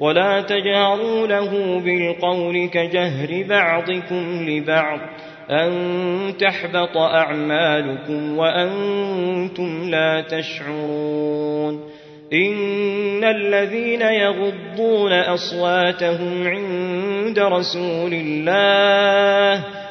ولا تجهروا له بالقول كجهر بعضكم لبعض أن تحبط أعمالكم وأنتم لا تشعرون إن الذين يغضون أصواتهم عند رسول الله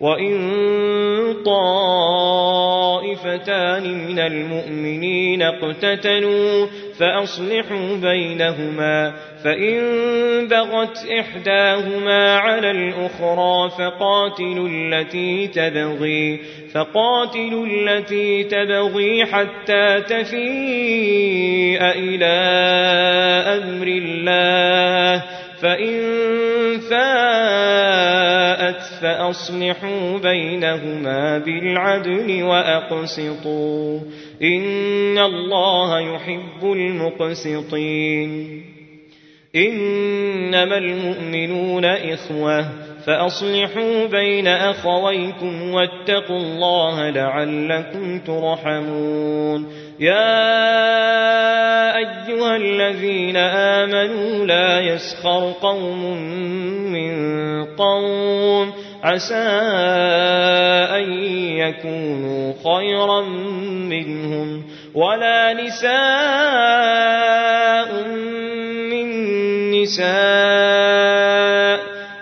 وإن طائفتان من المؤمنين اقتتلوا فأصلحوا بينهما فإن بغت إحداهما على الأخرى فقاتلوا التي تبغي فقاتلوا التي تبغي حتى تفيء إلى أمر الله فإن فاءت فأصلحوا بينهما بالعدل وأقسطوا. إن الله يحب المقسطين. إنما المؤمنون إخوة فأصلحوا بين أخويكم واتقوا الله لعلكم ترحمون. يا أيها الذين آمنوا لا يسخر قوم من قوم عسى أن يكونوا خيرا منهم ولا نساء من نساء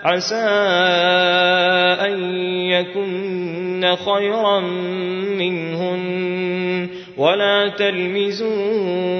عسى أن يكن خيرا منهن ولا تلمزوا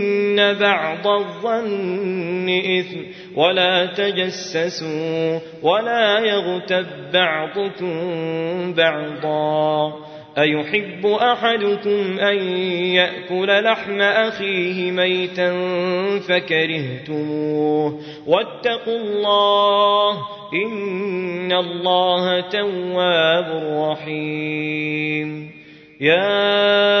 بعض الظن إثم ولا تجسسوا ولا يغتب بعضكم بعضا أيحب أحدكم أن يأكل لحم أخيه ميتا فكرهتموه واتقوا الله إن الله تواب رحيم يا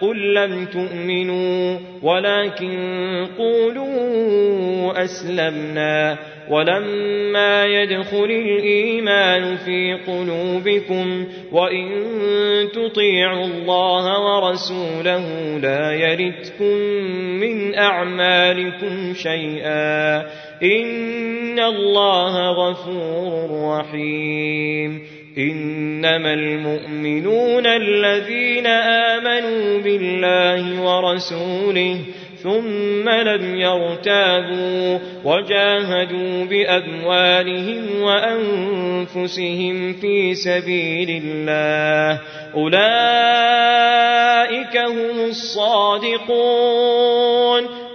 قل لم تؤمنوا ولكن قولوا أسلمنا ولما يدخل الإيمان في قلوبكم وإن تطيعوا الله ورسوله لا يردكم من أعمالكم شيئا إن الله غفور رحيم إنما المؤمنون الذين آمنوا بالله ورسوله ثم لم يرتابوا وجاهدوا بأموالهم وأنفسهم في سبيل الله أولئك هم الصادقون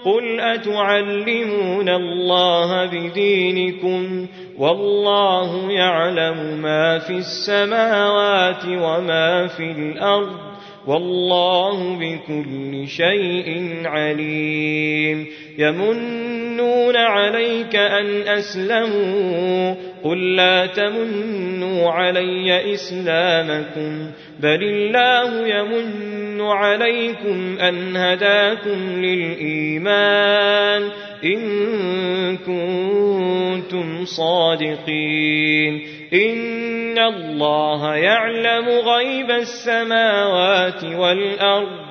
قل أتعلمون الله بدينكم والله يعلم ما في السماوات وما في الأرض والله بكل شيء عليم. يمنون عليك أن أسلموا قل لا تمنوا علي إسلامكم بل الله يمن عليكم أن هداكم للإيمان إن كنتم صادقين إن الله يعلم غيب السماوات والأرض